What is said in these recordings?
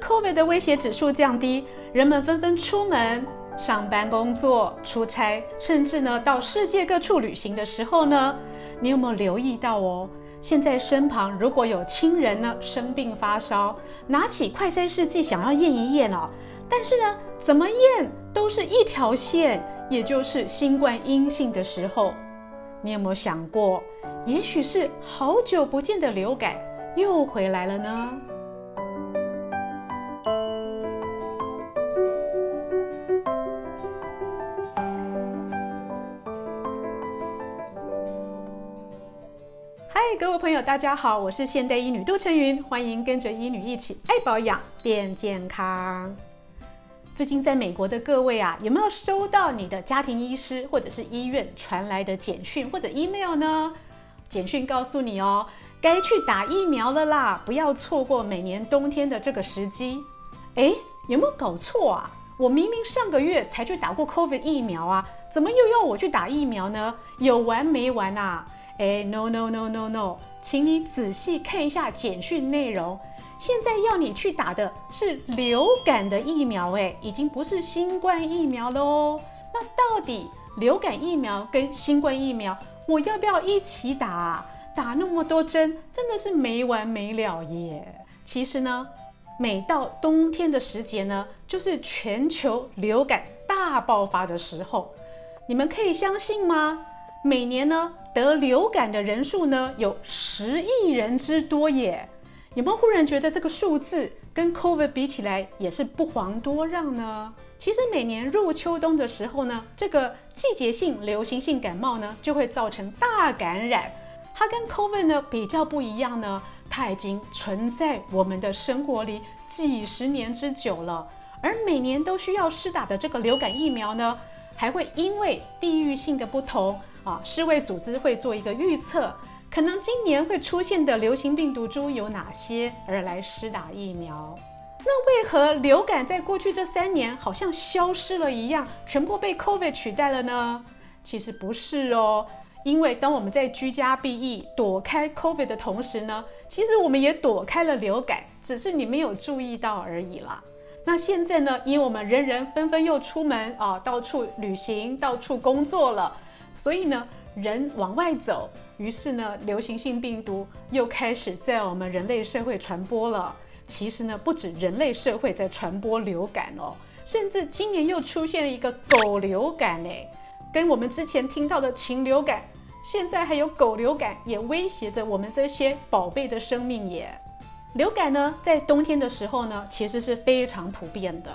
COVID 的威胁指数降低，人们纷纷出门上班、工作、出差，甚至呢到世界各处旅行的时候呢，你有没有留意到哦？现在身旁如果有亲人呢生病发烧，拿起快筛试剂想要验一验哦，但是呢怎么验都是一条线，也就是新冠阴性的时候，你有没有想过，也许是好久不见的流感又回来了呢？嗨各位朋友，大家好，我是现代医女杜成云，欢迎跟着医女一起爱保养变健康。最近在美国的各位啊，有没有收到你的家庭医师或者是医院传来的简讯或者 email 呢？简讯告诉你哦，该去打疫苗了啦，不要错过每年冬天的这个时机。诶，有没有搞错啊？我明明上个月才去打过 COVID 疫苗啊，怎么又要我去打疫苗呢？有完没完啊？哎，no no no no no，请你仔细看一下简讯内容。现在要你去打的是流感的疫苗，哎，已经不是新冠疫苗了哦。那到底流感疫苗跟新冠疫苗，我要不要一起打啊？打那么多针，真的是没完没了耶。其实呢，每到冬天的时节呢，就是全球流感大爆发的时候。你们可以相信吗？每年呢，得流感的人数呢，有十亿人之多耶。有没有忽然觉得这个数字跟 COVID 比起来也是不遑多让呢？其实每年入秋冬的时候呢，这个季节性流行性感冒呢，就会造成大感染。它跟 COVID 呢比较不一样呢，它已经存在我们的生活里几十年之久了。而每年都需要施打的这个流感疫苗呢，还会因为地域性的不同。啊，世卫组织会做一个预测，可能今年会出现的流行病毒株有哪些，而来施打疫苗。那为何流感在过去这三年好像消失了一样，全部被 COVID 取代了呢？其实不是哦，因为当我们在居家避疫、躲开 COVID 的同时呢，其实我们也躲开了流感，只是你没有注意到而已啦。那现在呢，因为我们人人纷纷又出门啊，到处旅行、到处工作了。所以呢，人往外走，于是呢，流行性病毒又开始在我们人类社会传播了。其实呢，不止人类社会在传播流感哦，甚至今年又出现了一个狗流感诶，跟我们之前听到的禽流感，现在还有狗流感，也威胁着我们这些宝贝的生命耶。流感呢，在冬天的时候呢，其实是非常普遍的。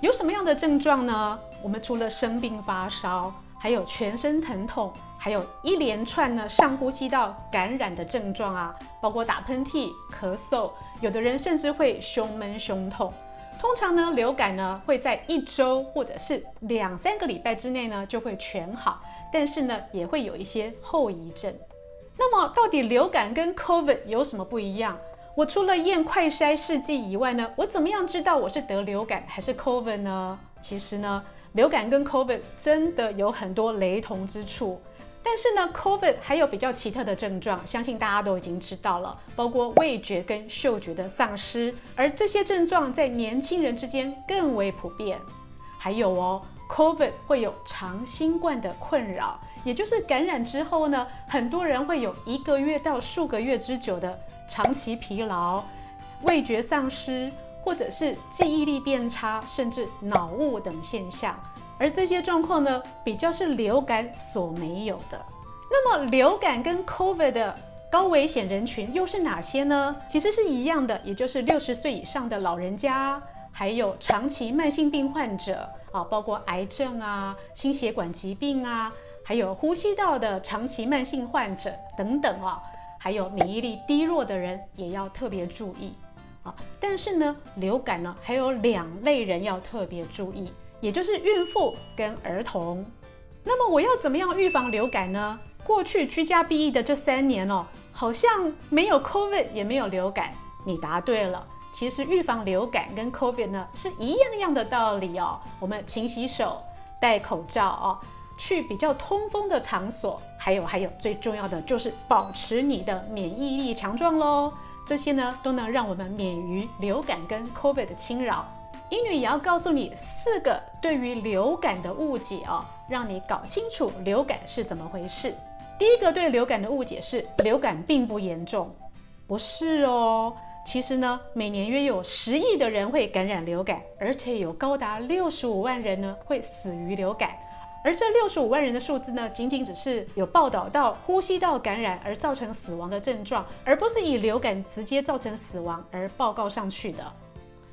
有什么样的症状呢？我们除了生病发烧。还有全身疼痛，还有一连串呢上呼吸道感染的症状啊，包括打喷嚏、咳嗽，有的人甚至会胸闷、胸痛。通常呢，流感呢会在一周或者是两三个礼拜之内呢就会全好，但是呢也会有一些后遗症。那么到底流感跟 COVID 有什么不一样？我除了验快筛试剂以外呢，我怎么样知道我是得流感还是 COVID 呢？其实呢。流感跟 COVID 真的有很多雷同之处，但是呢，COVID 还有比较奇特的症状，相信大家都已经知道了，包括味觉跟嗅觉的丧失，而这些症状在年轻人之间更为普遍。还有哦，COVID 会有长新冠的困扰，也就是感染之后呢，很多人会有一个月到数个月之久的长期疲劳、味觉丧失。或者是记忆力变差，甚至脑雾等现象，而这些状况呢，比较是流感所没有的。那么，流感跟 COVID 的高危险人群又是哪些呢？其实是一样的，也就是六十岁以上的老人家，还有长期慢性病患者啊，包括癌症啊、心血管疾病啊，还有呼吸道的长期慢性患者等等啊，还有免疫力低弱的人也要特别注意啊。但是呢，流感呢还有两类人要特别注意，也就是孕妇跟儿童。那么我要怎么样预防流感呢？过去居家避疫的这三年哦，好像没有 COVID 也没有流感。你答对了，其实预防流感跟 COVID 呢是一样样的道理哦。我们勤洗手、戴口罩哦，去比较通风的场所，还有还有最重要的就是保持你的免疫力强壮喽。这些呢都能让我们免于流感跟 COVID 的侵扰。英女也要告诉你四个对于流感的误解哦，让你搞清楚流感是怎么回事。第一个对流感的误解是流感并不严重，不是哦。其实呢，每年约有十亿的人会感染流感，而且有高达六十五万人呢会死于流感。而这六十五万人的数字呢，仅仅只是有报道到呼吸道感染而造成死亡的症状，而不是以流感直接造成死亡而报告上去的。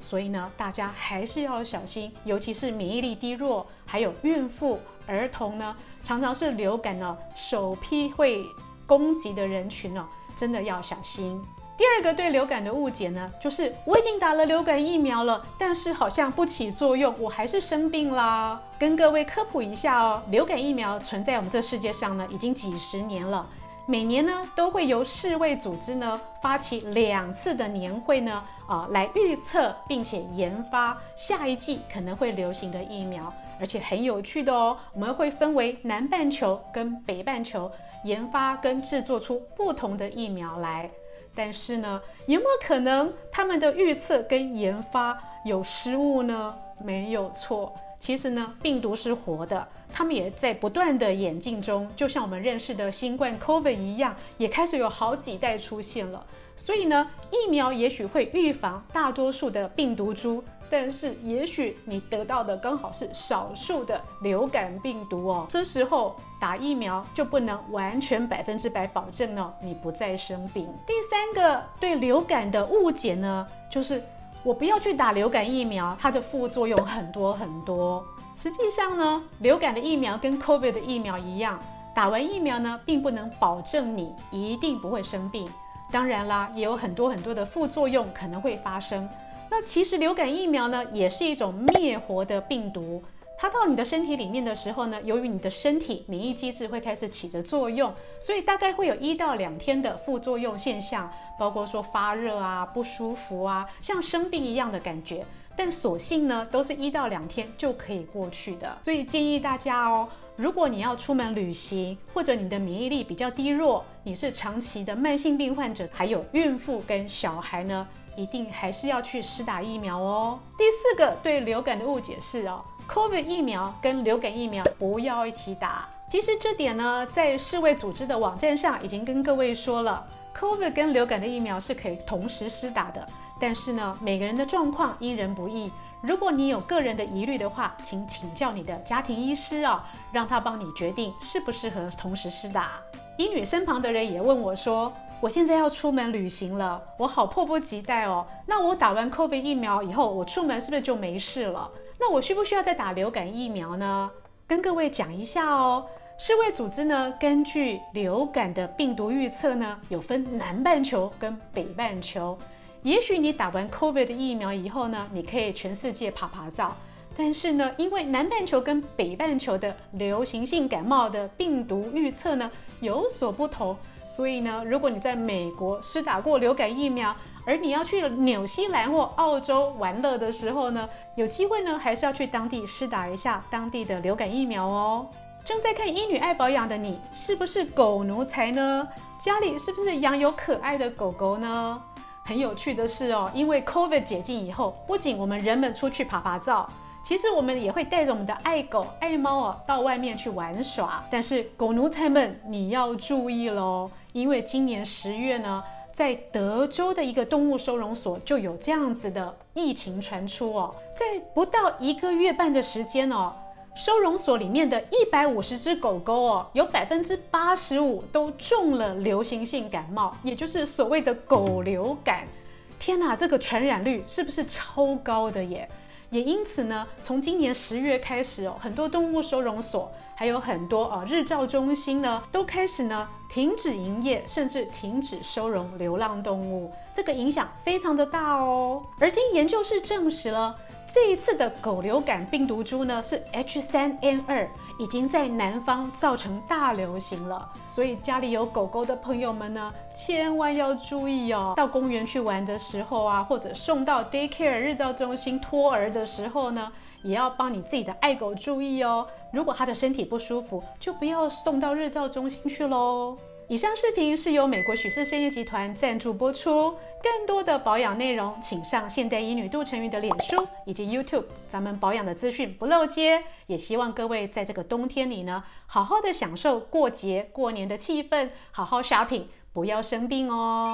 所以呢，大家还是要小心，尤其是免疫力低弱，还有孕妇、儿童呢，常常是流感呢首批会攻击的人群哦，真的要小心。第二个对流感的误解呢，就是我已经打了流感疫苗了，但是好像不起作用，我还是生病啦。跟各位科普一下哦，流感疫苗存在我们这世界上呢，已经几十年了。每年呢，都会由世卫组织呢发起两次的年会呢，啊，来预测并且研发下一季可能会流行的疫苗，而且很有趣的哦，我们会分为南半球跟北半球研发跟制作出不同的疫苗来。但是呢，有没有可能他们的预测跟研发有失误呢？没有错。其实呢，病毒是活的，他们也在不断的演进中，就像我们认识的新冠 COVID 一样，也开始有好几代出现了。所以呢，疫苗也许会预防大多数的病毒株，但是也许你得到的刚好是少数的流感病毒哦。这时候打疫苗就不能完全百分之百保证呢，你不再生病。第三个对流感的误解呢，就是。我不要去打流感疫苗，它的副作用很多很多。实际上呢，流感的疫苗跟 COVID 的疫苗一样，打完疫苗呢，并不能保证你一定不会生病。当然啦，也有很多很多的副作用可能会发生。那其实流感疫苗呢，也是一种灭活的病毒。它到你的身体里面的时候呢，由于你的身体免疫机制会开始起着作用，所以大概会有一到两天的副作用现象，包括说发热啊、不舒服啊，像生病一样的感觉。但所幸呢，都是一到两天就可以过去的。所以建议大家哦，如果你要出门旅行，或者你的免疫力比较低弱，你是长期的慢性病患者，还有孕妇跟小孩呢，一定还是要去施打疫苗哦。第四个对流感的误解是哦。COVID 疫苗跟流感疫苗不要一起打。其实这点呢，在世卫组织的网站上已经跟各位说了，COVID 跟流感的疫苗是可以同时施打的。但是呢，每个人的状况因人不异。如果你有个人的疑虑的话，请请教你的家庭医师哦，让他帮你决定适不适合同时施打。医女身旁的人也问我说，我现在要出门旅行了，我好迫不及待哦。那我打完 COVID 疫苗以后，我出门是不是就没事了？那我需不需要再打流感疫苗呢？跟各位讲一下哦。世卫组织呢，根据流感的病毒预测呢，有分南半球跟北半球。也许你打完 COVID 的疫苗以后呢，你可以全世界趴趴照。但是呢，因为南半球跟北半球的流行性感冒的病毒预测呢有所不同，所以呢，如果你在美国施打过流感疫苗，而你要去纽西兰或澳洲玩乐的时候呢，有机会呢，还是要去当地施打一下当地的流感疫苗哦。正在看医女爱保养的你，是不是狗奴才呢？家里是不是养有可爱的狗狗呢？很有趣的是哦，因为 COVID 解禁以后，不仅我们人们出去爬爬照，其实我们也会带着我们的爱狗爱猫哦到外面去玩耍。但是狗奴才们，你要注意喽，因为今年十月呢。在德州的一个动物收容所就有这样子的疫情传出哦，在不到一个月半的时间哦，收容所里面的一百五十只狗狗哦，有百分之八十五都中了流行性感冒，也就是所谓的狗流感。天哪，这个传染率是不是超高的耶？也因此呢，从今年十月开始哦，很多动物收容所还有很多啊日照中心呢，都开始呢停止营业，甚至停止收容流浪动物。这个影响非常的大哦。而经研究室证实了。这一次的狗流感病毒株呢，是 H3N2，已经在南方造成大流行了。所以家里有狗狗的朋友们呢，千万要注意哦。到公园去玩的时候啊，或者送到 daycare 日照中心托儿的时候呢，也要帮你自己的爱狗注意哦。如果它的身体不舒服，就不要送到日照中心去喽。以上视频是由美国许氏参业集团赞助播出。更多的保养内容，请上现代医女杜成云的脸书以及 YouTube。咱们保养的资讯不漏接，也希望各位在这个冬天里呢，好好的享受过节过年的气氛，好好 shopping，不要生病哦。